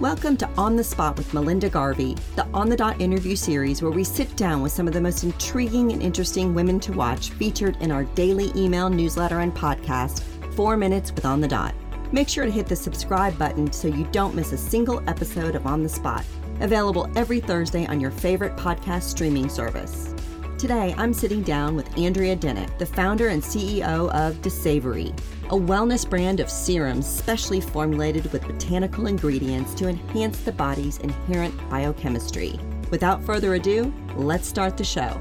Welcome to On the Spot with Melinda Garvey, the On the Dot interview series where we sit down with some of the most intriguing and interesting women to watch featured in our daily email, newsletter, and podcast, Four Minutes with On the Dot. Make sure to hit the subscribe button so you don't miss a single episode of On the Spot. Available every Thursday on your favorite podcast streaming service. Today, I'm sitting down with Andrea Dinnick, the founder and CEO of Desavery, a wellness brand of serums specially formulated with botanical ingredients to enhance the body's inherent biochemistry. Without further ado, let's start the show.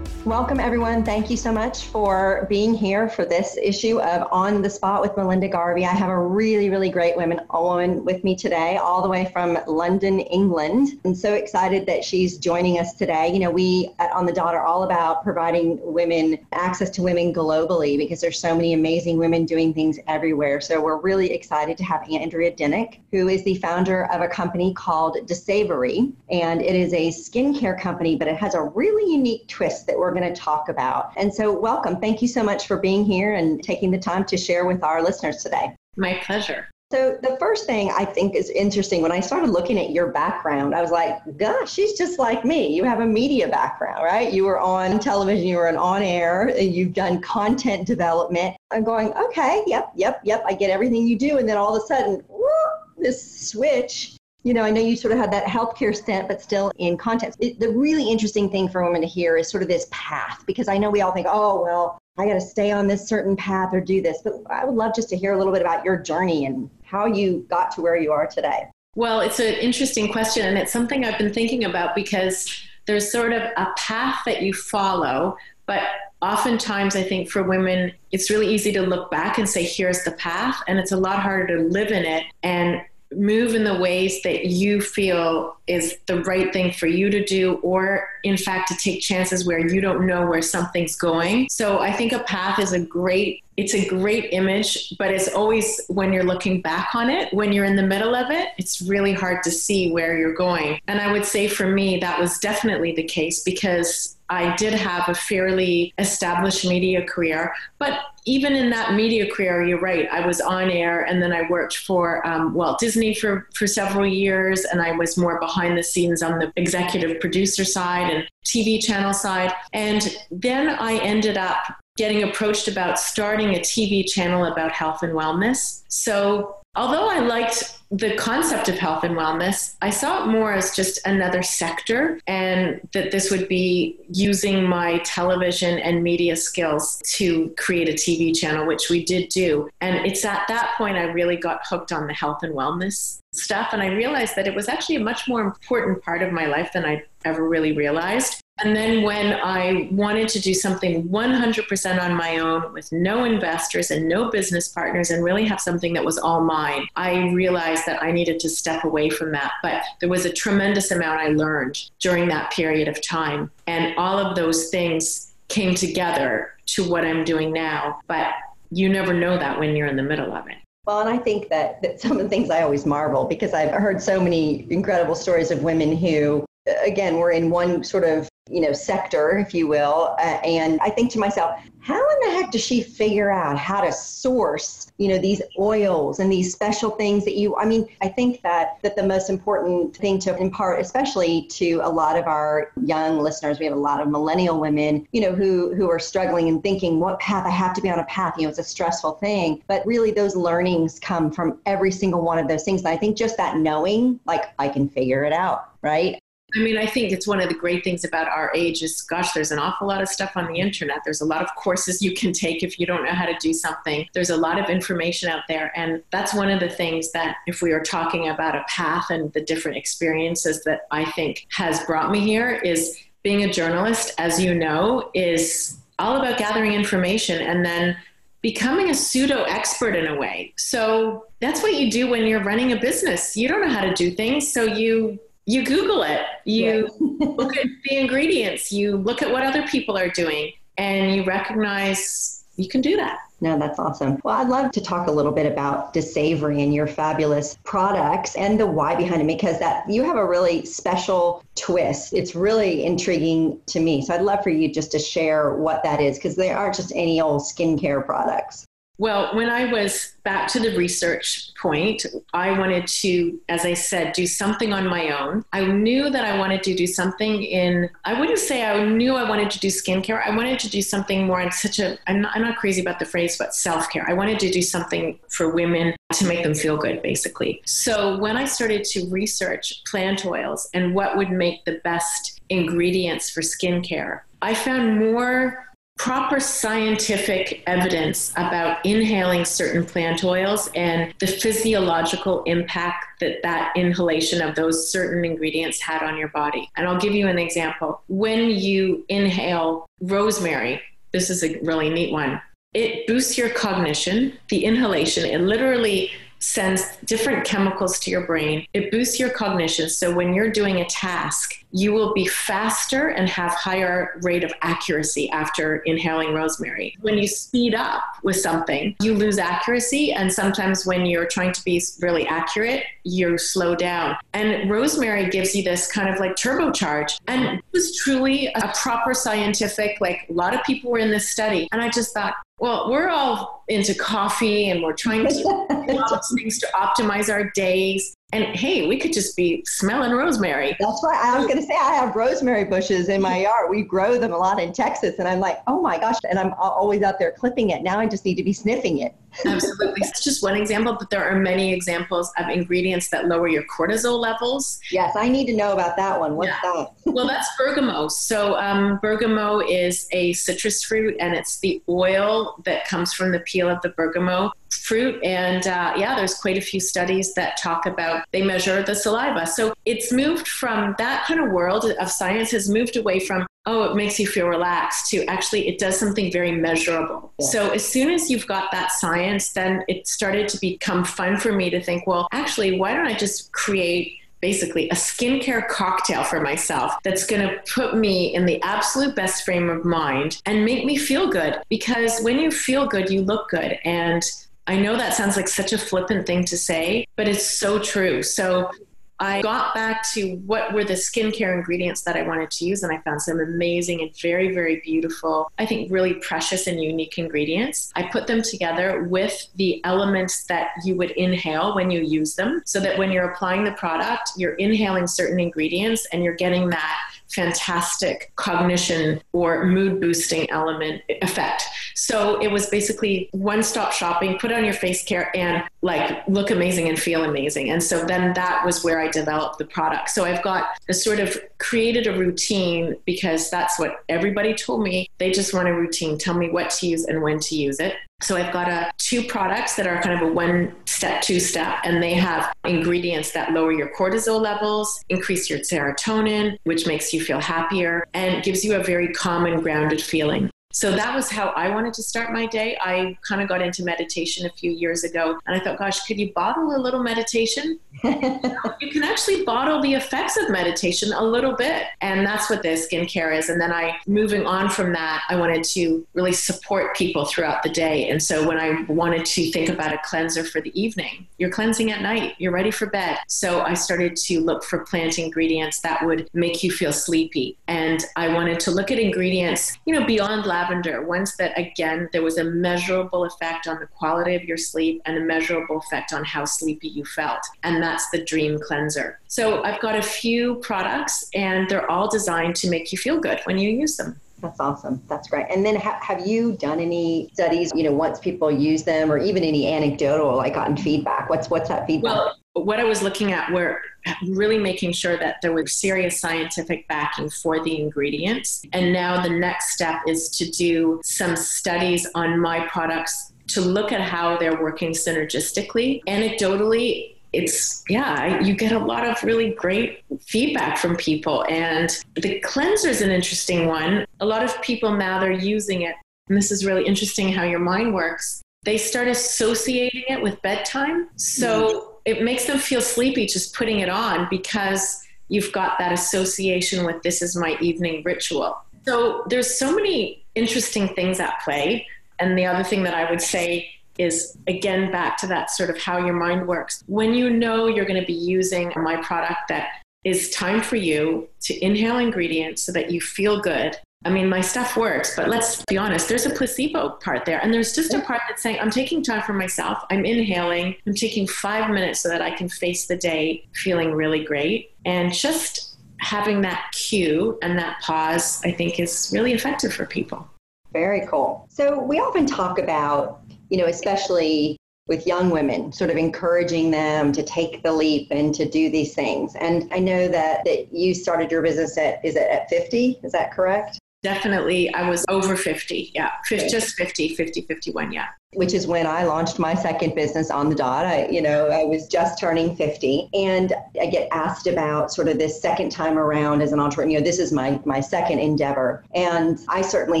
Welcome, everyone. Thank you so much for being here for this issue of On the Spot with Melinda Garvey. I have a really, really great woman, woman with me today, all the way from London, England. I'm so excited that she's joining us today. You know, we at On the Dot are all about providing women access to women globally because there's so many amazing women doing things everywhere. So we're really excited to have Andrea Dinnick, who is the founder of a company called Desavery. And it is a skincare company, but it has a really unique twist that we're we're going to talk about. And so, welcome. Thank you so much for being here and taking the time to share with our listeners today. My pleasure. So, the first thing I think is interesting when I started looking at your background, I was like, gosh, she's just like me. You have a media background, right? You were on television, you were an on air, you've done content development. I'm going, okay, yep, yep, yep, I get everything you do. And then all of a sudden, whoop, this switch you know, I know you sort of had that healthcare stint, but still in context. It, the really interesting thing for women to hear is sort of this path, because I know we all think, oh, well, I got to stay on this certain path or do this. But I would love just to hear a little bit about your journey and how you got to where you are today. Well, it's an interesting question, and it's something I've been thinking about because there's sort of a path that you follow, but oftentimes I think for women, it's really easy to look back and say, here's the path, and it's a lot harder to live in it and move in the ways that you feel is the right thing for you to do or in fact to take chances where you don't know where something's going. So i think a path is a great it's a great image but it's always when you're looking back on it when you're in the middle of it it's really hard to see where you're going. And i would say for me that was definitely the case because I did have a fairly established media career, but even in that media career, you're right. I was on air, and then I worked for um, Walt Disney for for several years, and I was more behind the scenes on the executive producer side and TV channel side. And then I ended up getting approached about starting a TV channel about health and wellness. So although I liked the concept of health and wellness, I saw it more as just another sector, and that this would be using my television and media skills to create a TV channel, which we did do. And it's at that point I really got hooked on the health and wellness stuff. And I realized that it was actually a much more important part of my life than I ever really realized. And then when I wanted to do something 100% on my own with no investors and no business partners and really have something that was all mine, I realized that I needed to step away from that. But there was a tremendous amount I learned during that period of time. And all of those things came together to what I'm doing now. But you never know that when you're in the middle of it. Well, and I think that, that some of the things I always marvel because I've heard so many incredible stories of women who again, we're in one sort of you know sector, if you will, uh, and I think to myself, how in the heck does she figure out how to source you know these oils and these special things that you? I mean, I think that that the most important thing to impart, especially to a lot of our young listeners, we have a lot of millennial women, you know, who who are struggling and thinking, what path I have to be on a path. You know, it's a stressful thing, but really those learnings come from every single one of those things. And I think just that knowing, like I can figure it out, right? I mean, I think it's one of the great things about our age is, gosh, there's an awful lot of stuff on the internet. There's a lot of courses you can take if you don't know how to do something. There's a lot of information out there. And that's one of the things that, if we are talking about a path and the different experiences that I think has brought me here, is being a journalist, as you know, is all about gathering information and then becoming a pseudo expert in a way. So that's what you do when you're running a business. You don't know how to do things. So you you Google it, you look at the ingredients, you look at what other people are doing, and you recognize you can do that. No, that's awesome. Well, I'd love to talk a little bit about Desavery and your fabulous products and the why behind it because that you have a really special twist. It's really intriguing to me. So I'd love for you just to share what that is because they aren't just any old skincare products. Well, when I was back to the research point, I wanted to, as I said, do something on my own. I knew that I wanted to do something in, I wouldn't say I knew I wanted to do skincare. I wanted to do something more in such a, I'm not, I'm not crazy about the phrase, but self care. I wanted to do something for women to make them feel good, basically. So when I started to research plant oils and what would make the best ingredients for skincare, I found more proper scientific evidence about inhaling certain plant oils and the physiological impact that that inhalation of those certain ingredients had on your body. And I'll give you an example. When you inhale rosemary, this is a really neat one. It boosts your cognition, the inhalation. It literally sends different chemicals to your brain. It boosts your cognition. So when you're doing a task, you will be faster and have higher rate of accuracy after inhaling rosemary. When you speed up with something, you lose accuracy. And sometimes when you're trying to be really accurate, you slow down. And rosemary gives you this kind of like turbocharge. And it was truly a proper scientific, like a lot of people were in this study. And I just thought, well, we're all into coffee and we're trying to things to optimize our days. And hey, we could just be smelling rosemary. That's right. I was going to say, I have rosemary bushes in my yard. We grow them a lot in Texas. And I'm like, oh my gosh. And I'm always out there clipping it. Now I just need to be sniffing it. Absolutely. It's just one example, but there are many examples of ingredients that lower your cortisol levels. Yes, I need to know about that one. What's yeah. that? well, that's bergamot. So, um, bergamot is a citrus fruit, and it's the oil that comes from the peel of the bergamot fruit. And uh, yeah, there's quite a few studies that talk about they measure the saliva. So it's moved from that kind of world of science has moved away from oh, it makes you feel relaxed to actually it does something very measurable. Yeah. So as soon as you've got that science, then it started to become fun for me to think, well, actually, why don't I just create basically a skincare cocktail for myself that's going to put me in the absolute best frame of mind and make me feel good because when you feel good you look good and I know that sounds like such a flippant thing to say, but it's so true. So I got back to what were the skincare ingredients that I wanted to use, and I found some amazing and very, very beautiful, I think really precious and unique ingredients. I put them together with the elements that you would inhale when you use them, so that when you're applying the product, you're inhaling certain ingredients and you're getting that fantastic cognition or mood boosting element effect. So it was basically one stop shopping, put on your face care and like look amazing and feel amazing. And so then that was where I developed the product. So I've got a sort of created a routine because that's what everybody told me. They just want a routine. Tell me what to use and when to use it. So I've got a, two products that are kind of a one step, two step, and they have ingredients that lower your cortisol levels, increase your serotonin, which makes you feel happier, and gives you a very calm and grounded feeling. So that was how I wanted to start my day. I kind of got into meditation a few years ago and I thought, gosh, could you bottle a little meditation? you can actually bottle the effects of meditation a little bit. And that's what the skincare is. And then I, moving on from that, I wanted to really support people throughout the day. And so when I wanted to think about a cleanser for the evening, you're cleansing at night, you're ready for bed. So I started to look for plant ingredients that would make you feel sleepy. And I wanted to look at ingredients, you know, beyond lavender, ones that, again, there was a measurable effect on the quality of your sleep and a measurable effect on how sleepy you felt. And that's the dream cleanser. So I've got a few products, and they're all designed to make you feel good when you use them. That's awesome. That's great. And then ha- have you done any studies, you know, once people use them or even any anecdotal, like gotten feedback? What's, what's that feedback? Well, what I was looking at were really making sure that there was serious scientific backing for the ingredients. And now the next step is to do some studies on my products to look at how they're working synergistically. Anecdotally, it's yeah you get a lot of really great feedback from people. And the cleanser is an interesting one. A lot of people now they're using it. And this is really interesting how your mind works. They start associating it with bedtime. So mm. it makes them feel sleepy just putting it on because you've got that association with this is my evening ritual. So there's so many interesting things at play. And the other thing that i would say is again back to that sort of how your mind works. When you know you're going to be using my product that is time for you to inhale ingredients so that you feel good I mean, my stuff works, but let's be honest, there's a placebo part there. And there's just a part that's saying, I'm taking time for myself. I'm inhaling. I'm taking five minutes so that I can face the day feeling really great. And just having that cue and that pause, I think, is really effective for people. Very cool. So we often talk about, you know, especially with young women, sort of encouraging them to take the leap and to do these things. And I know that, that you started your business at, is it at 50? Is that correct? Definitely, I was over 50. Yeah, 50, just 50, 50, 51. Yeah. Which is when I launched my second business on the dot. I, you know, I was just turning 50 and I get asked about sort of this second time around as an entrepreneur. You know, this is my, my second endeavor. And I certainly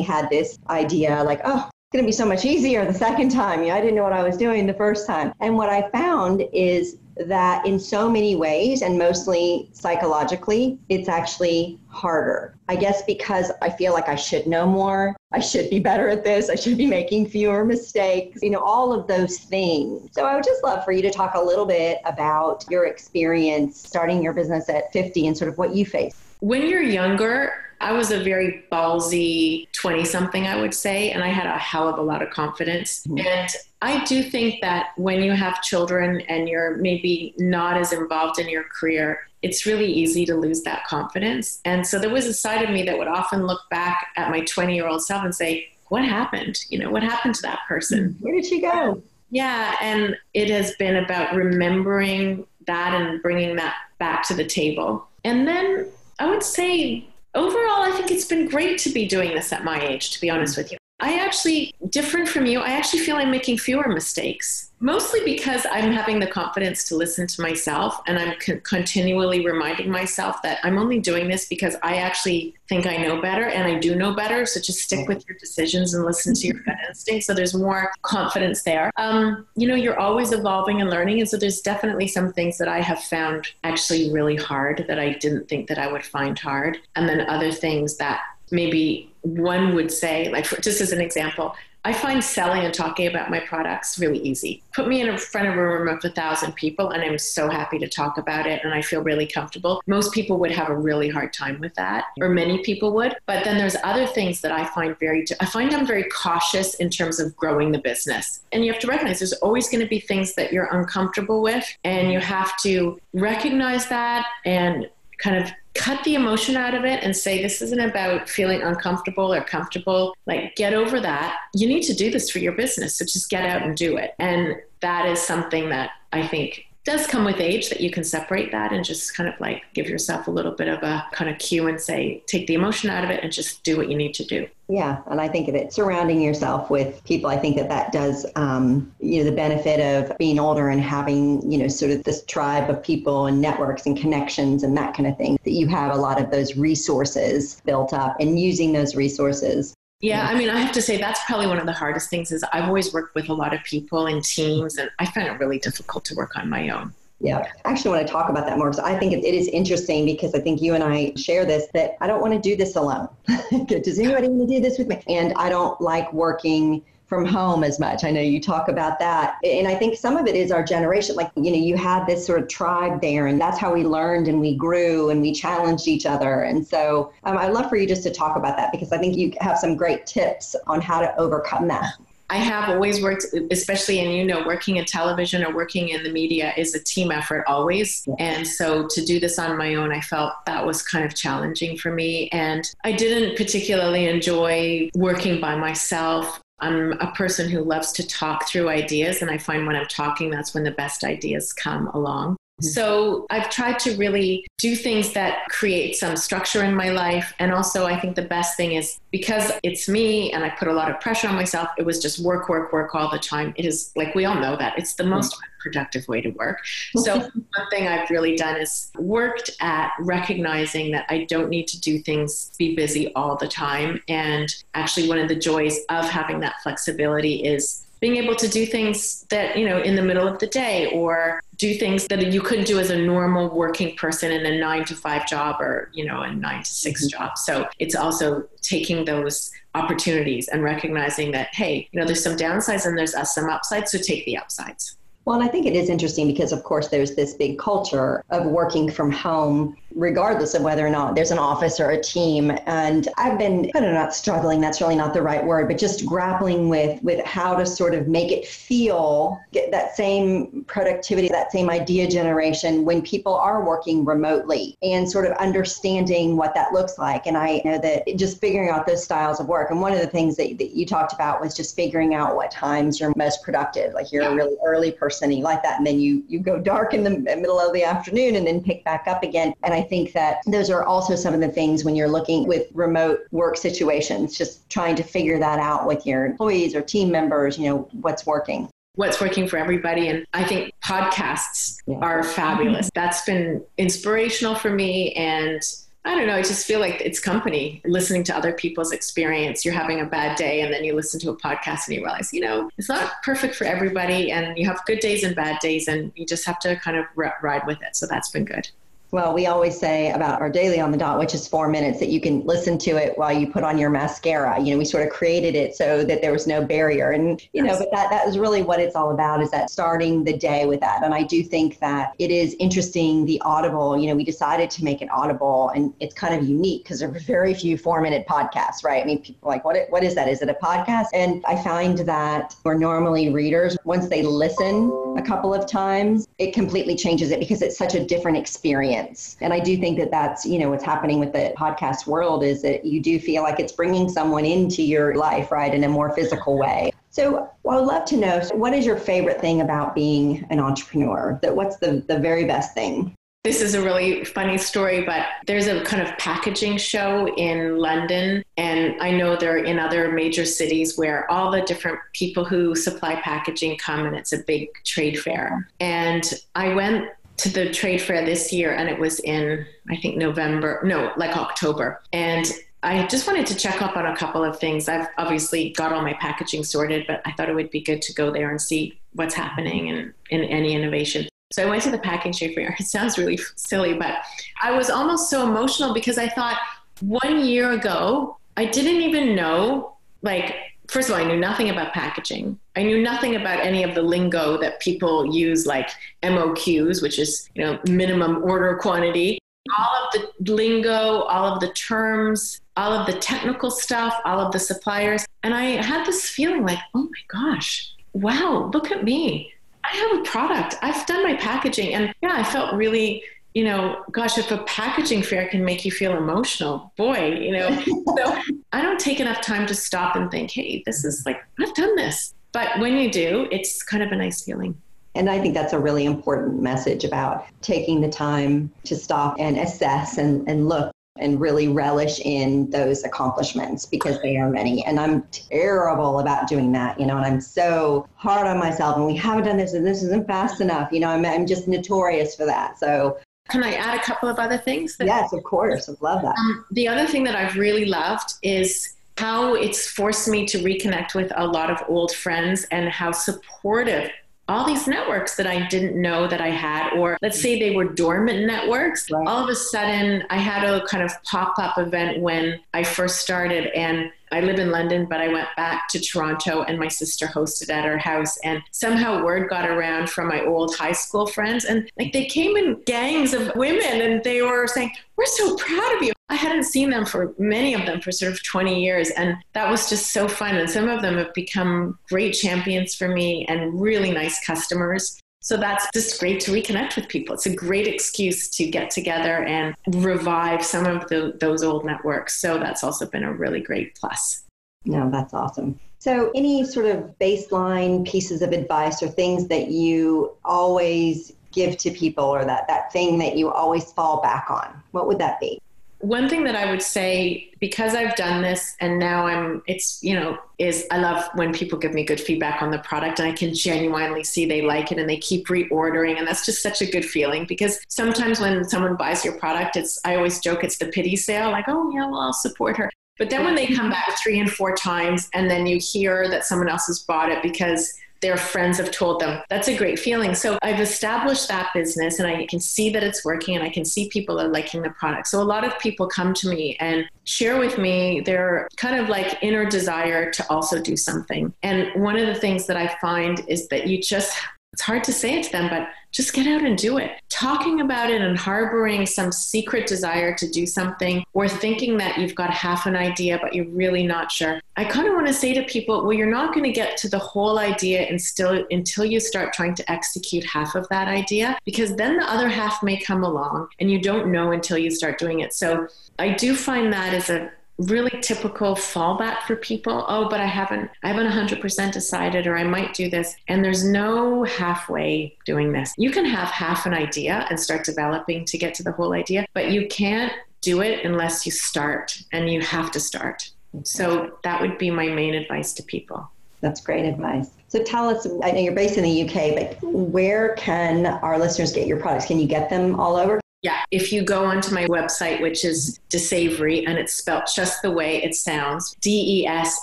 had this idea like, oh, going to be so much easier the second time. You know, I didn't know what I was doing the first time. And what I found is that in so many ways, and mostly psychologically, it's actually harder. I guess because I feel like I should know more, I should be better at this, I should be making fewer mistakes, you know, all of those things. So I would just love for you to talk a little bit about your experience starting your business at 50 and sort of what you face. When you're younger, I was a very ballsy 20 something, I would say, and I had a hell of a lot of confidence. Mm-hmm. And I do think that when you have children and you're maybe not as involved in your career, it's really easy to lose that confidence. And so there was a side of me that would often look back at my 20 year old self and say, What happened? You know, what happened to that person? Where did she go? Yeah. And it has been about remembering that and bringing that back to the table. And then I would say overall, I think it's been great to be doing this at my age, to be honest with you. I actually, different from you, I actually feel I'm making fewer mistakes mostly because I'm having the confidence to listen to myself and I'm con- continually reminding myself that I'm only doing this because I actually think I know better and I do know better. So just stick with your decisions and listen to your gut instinct. So there's more confidence there. Um, you know, you're always evolving and learning. And so there's definitely some things that I have found actually really hard that I didn't think that I would find hard. And then other things that maybe one would say, like for, just as an example, I find selling and talking about my products really easy. Put me in front of a room of a thousand people, and I'm so happy to talk about it, and I feel really comfortable. Most people would have a really hard time with that, or many people would. But then there's other things that I find very, I find I'm very cautious in terms of growing the business. And you have to recognize there's always going to be things that you're uncomfortable with, and you have to recognize that and kind of cut the emotion out of it and say this isn't about feeling uncomfortable or comfortable. Like get over that. You need to do this for your business so just get out and do it. And that is something that i think does come with age that you can separate that and just kind of like give yourself a little bit of a kind of cue and say, take the emotion out of it and just do what you need to do. Yeah, and I think of it surrounding yourself with people. I think that that does, um, you know, the benefit of being older and having, you know, sort of this tribe of people and networks and connections and that kind of thing. That you have a lot of those resources built up and using those resources yeah, I mean, I have to say that's probably one of the hardest things is I've always worked with a lot of people and teams, and I find it really difficult to work on my own. Yeah, I actually want to talk about that more because I think it, it is interesting because I think you and I share this that I don't want to do this alone. Does anybody want to do this with me? And I don't like working from home as much. I know you talk about that. And I think some of it is our generation. Like, you know, you had this sort of tribe there, and that's how we learned and we grew and we challenged each other. And so um, I'd love for you just to talk about that because I think you have some great tips on how to overcome that. I have always worked, especially in, you know, working in television or working in the media is a team effort always. And so to do this on my own, I felt that was kind of challenging for me. And I didn't particularly enjoy working by myself. I'm a person who loves to talk through ideas, and I find when I'm talking, that's when the best ideas come along. Mm-hmm. So I've tried to really do things that create some structure in my life. And also, I think the best thing is because it's me and I put a lot of pressure on myself, it was just work, work, work all the time. It is like we all know that it's the most productive way to work. So, one thing I've really done is worked at recognizing that I don't need to do things, be busy all the time. And actually, one of the joys of having that flexibility is being able to do things that, you know, in the middle of the day or do things that you couldn't do as a normal working person in a nine to five job or, you know, a nine to 6 mm-hmm. job. So it's also taking those opportunities and recognizing that, hey, you know, there's some downsides and there's some upsides. So take the upsides. Well, and I think it is interesting because, of course, there's this big culture of working from home regardless of whether or not there's an office or a team. And I've been kind of not struggling, that's really not the right word, but just grappling with with how to sort of make it feel get that same productivity, that same idea generation when people are working remotely and sort of understanding what that looks like. And I know that just figuring out those styles of work. And one of the things that, that you talked about was just figuring out what times you're most productive. Like you're a really early person and you like that. And then you, you go dark in the middle of the afternoon and then pick back up again. And I think that those are also some of the things when you're looking with remote work situations, just trying to figure that out with your employees or team members, you know, what's working what's working for everybody. And I think podcasts yeah. are fabulous. Mm-hmm. That's been inspirational for me. And I don't know, I just feel like it's company, listening to other people's experience. You're having a bad day, and then you listen to a podcast and you realize, you know, it's not perfect for everybody, and you have good days and bad days, and you just have to kind of r- ride with it. So that's been good. Well, we always say about our daily on the dot, which is four minutes, that you can listen to it while you put on your mascara. You know, we sort of created it so that there was no barrier. And, you know, but that, that is really what it's all about is that starting the day with that. And I do think that it is interesting, the Audible, you know, we decided to make it Audible and it's kind of unique because there are very few four minute podcasts, right? I mean, people like, what, what is that? Is it a podcast? And I find that for normally readers, once they listen a couple of times, it completely changes it because it's such a different experience experience. And I do think that that's, you know, what's happening with the podcast world is that you do feel like it's bringing someone into your life, right, in a more physical way. So well, I'd love to know what is your favorite thing about being an entrepreneur? That what's the, the very best thing? This is a really funny story, but there's a kind of packaging show in London, and I know there are in other major cities where all the different people who supply packaging come, and it's a big trade fair. And I went to the trade fair this year, and it was in, I think, November, no, like October. And I just wanted to check up on a couple of things. I've obviously got all my packaging sorted, but I thought it would be good to go there and see what's happening and, and any innovation. So I went to the packaging fair. It sounds really silly, but I was almost so emotional because I thought one year ago, I didn't even know like first of all, I knew nothing about packaging. I knew nothing about any of the lingo that people use, like MOQs, which is you know minimum order quantity. All of the lingo, all of the terms, all of the technical stuff, all of the suppliers, and I had this feeling like, oh my gosh, wow, look at me. I have a product. I've done my packaging, and yeah, I felt really you know, gosh, if a packaging fair can make you feel emotional, boy, you know, so I don't take enough time to stop and think, hey, this is like, I've done this. But when you do, it's kind of a nice feeling. And I think that's a really important message about taking the time to stop and assess and, and look and really relish in those accomplishments because they are many. And I'm terrible about doing that, you know, and I'm so hard on myself and we haven't done this and this isn't fast enough. You know, I'm, I'm just notorious for that. So can I add a couple of other things? Yes, of course. I love that. Um, the other thing that I've really loved is how it's forced me to reconnect with a lot of old friends and how supportive all these networks that I didn't know that I had, or let's say they were dormant networks. Right. All of a sudden, I had a kind of pop up event when I first started, and I live in London, but I went back to Toronto and my sister hosted at her house. And somehow word got around from my old high school friends. And like they came in gangs of women and they were saying, We're so proud of you. I hadn't seen them for many of them for sort of 20 years. And that was just so fun. And some of them have become great champions for me and really nice customers. So that's just great to reconnect with people. It's a great excuse to get together and revive some of the, those old networks. So that's also been a really great plus. No, that's awesome. So, any sort of baseline pieces of advice or things that you always give to people, or that, that thing that you always fall back on, what would that be? One thing that I would say, because I've done this and now I'm, it's, you know, is I love when people give me good feedback on the product and I can genuinely see they like it and they keep reordering. And that's just such a good feeling because sometimes when someone buys your product, it's, I always joke it's the pity sale, like, oh, yeah, well, I'll support her. But then when they come back three and four times and then you hear that someone else has bought it because their friends have told them. That's a great feeling. So I've established that business and I can see that it's working and I can see people are liking the product. So a lot of people come to me and share with me their kind of like inner desire to also do something. And one of the things that I find is that you just it's hard to say it to them, but just get out and do it. Talking about it and harboring some secret desire to do something or thinking that you've got half an idea, but you're really not sure. I kind of want to say to people, well, you're not going to get to the whole idea and still, until you start trying to execute half of that idea, because then the other half may come along and you don't know until you start doing it. So I do find that as a really typical fallback for people. Oh but i haven't i haven't 100% decided or i might do this. And there's no halfway doing this. You can have half an idea and start developing to get to the whole idea but you can't do it unless you start and you have to start. So that would be my main advice to people. That's great advice. So tell us i know you're based in the uk but where can our listeners get your products? Can you get them all over yeah, if you go onto my website, which is Desavery, and it's spelled just the way it sounds D E S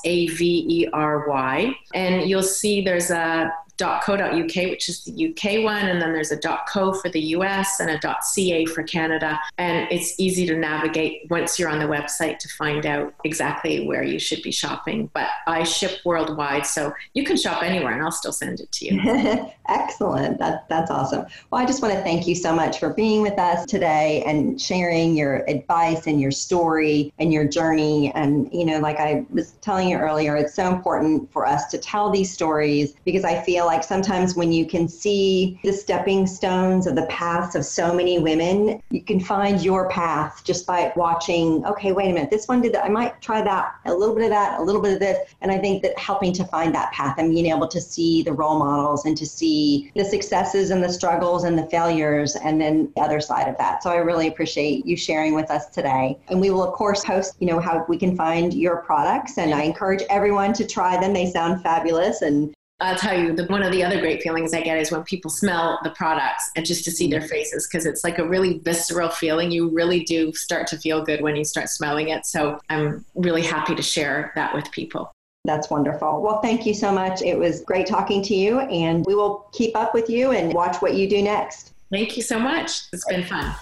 A V E R Y, and you'll see there's a .co.uk, which is the UK one, and then there's a .co for the US and a .ca for Canada. And it's easy to navigate once you're on the website to find out exactly where you should be shopping. But I ship worldwide, so you can shop anywhere, and I'll still send it to you. Excellent. That, that's awesome. Well, I just want to thank you so much for being with us today and sharing your advice and your story and your journey. And, you know, like I was telling you earlier, it's so important for us to tell these stories because I feel like sometimes when you can see the stepping stones of the paths of so many women, you can find your path just by watching, okay, wait a minute, this one did that. I might try that, a little bit of that, a little bit of this. And I think that helping to find that path and being able to see the role models and to see the successes and the struggles and the failures and then the other side of that. So I really appreciate you sharing with us today. And we will of course post, you know, how we can find your products and I encourage everyone to try them. They sound fabulous and I'll tell you, the, one of the other great feelings I get is when people smell the products and just to see their mm-hmm. faces because it's like a really visceral feeling. You really do start to feel good when you start smelling it. So I'm really happy to share that with people. That's wonderful. Well, thank you so much. It was great talking to you, and we will keep up with you and watch what you do next. Thank you so much. It's been fun.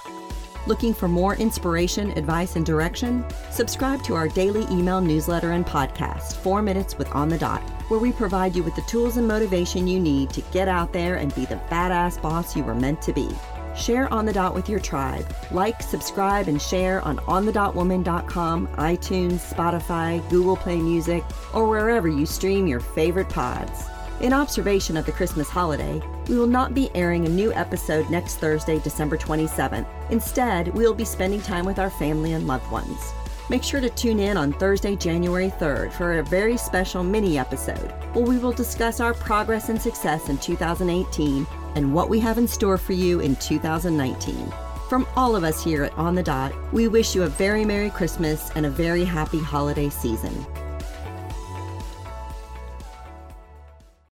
Looking for more inspiration, advice, and direction? Subscribe to our daily email newsletter and podcast, Four Minutes with On the Dot, where we provide you with the tools and motivation you need to get out there and be the badass boss you were meant to be. Share On the Dot with your tribe. Like, subscribe, and share on onthedotwoman.com, iTunes, Spotify, Google Play Music, or wherever you stream your favorite pods. In observation of the Christmas holiday, we will not be airing a new episode next Thursday, December 27th. Instead, we will be spending time with our family and loved ones. Make sure to tune in on Thursday, January 3rd for a very special mini episode where we will discuss our progress and success in 2018 and what we have in store for you in 2019. From all of us here at On the Dot, we wish you a very Merry Christmas and a very happy holiday season.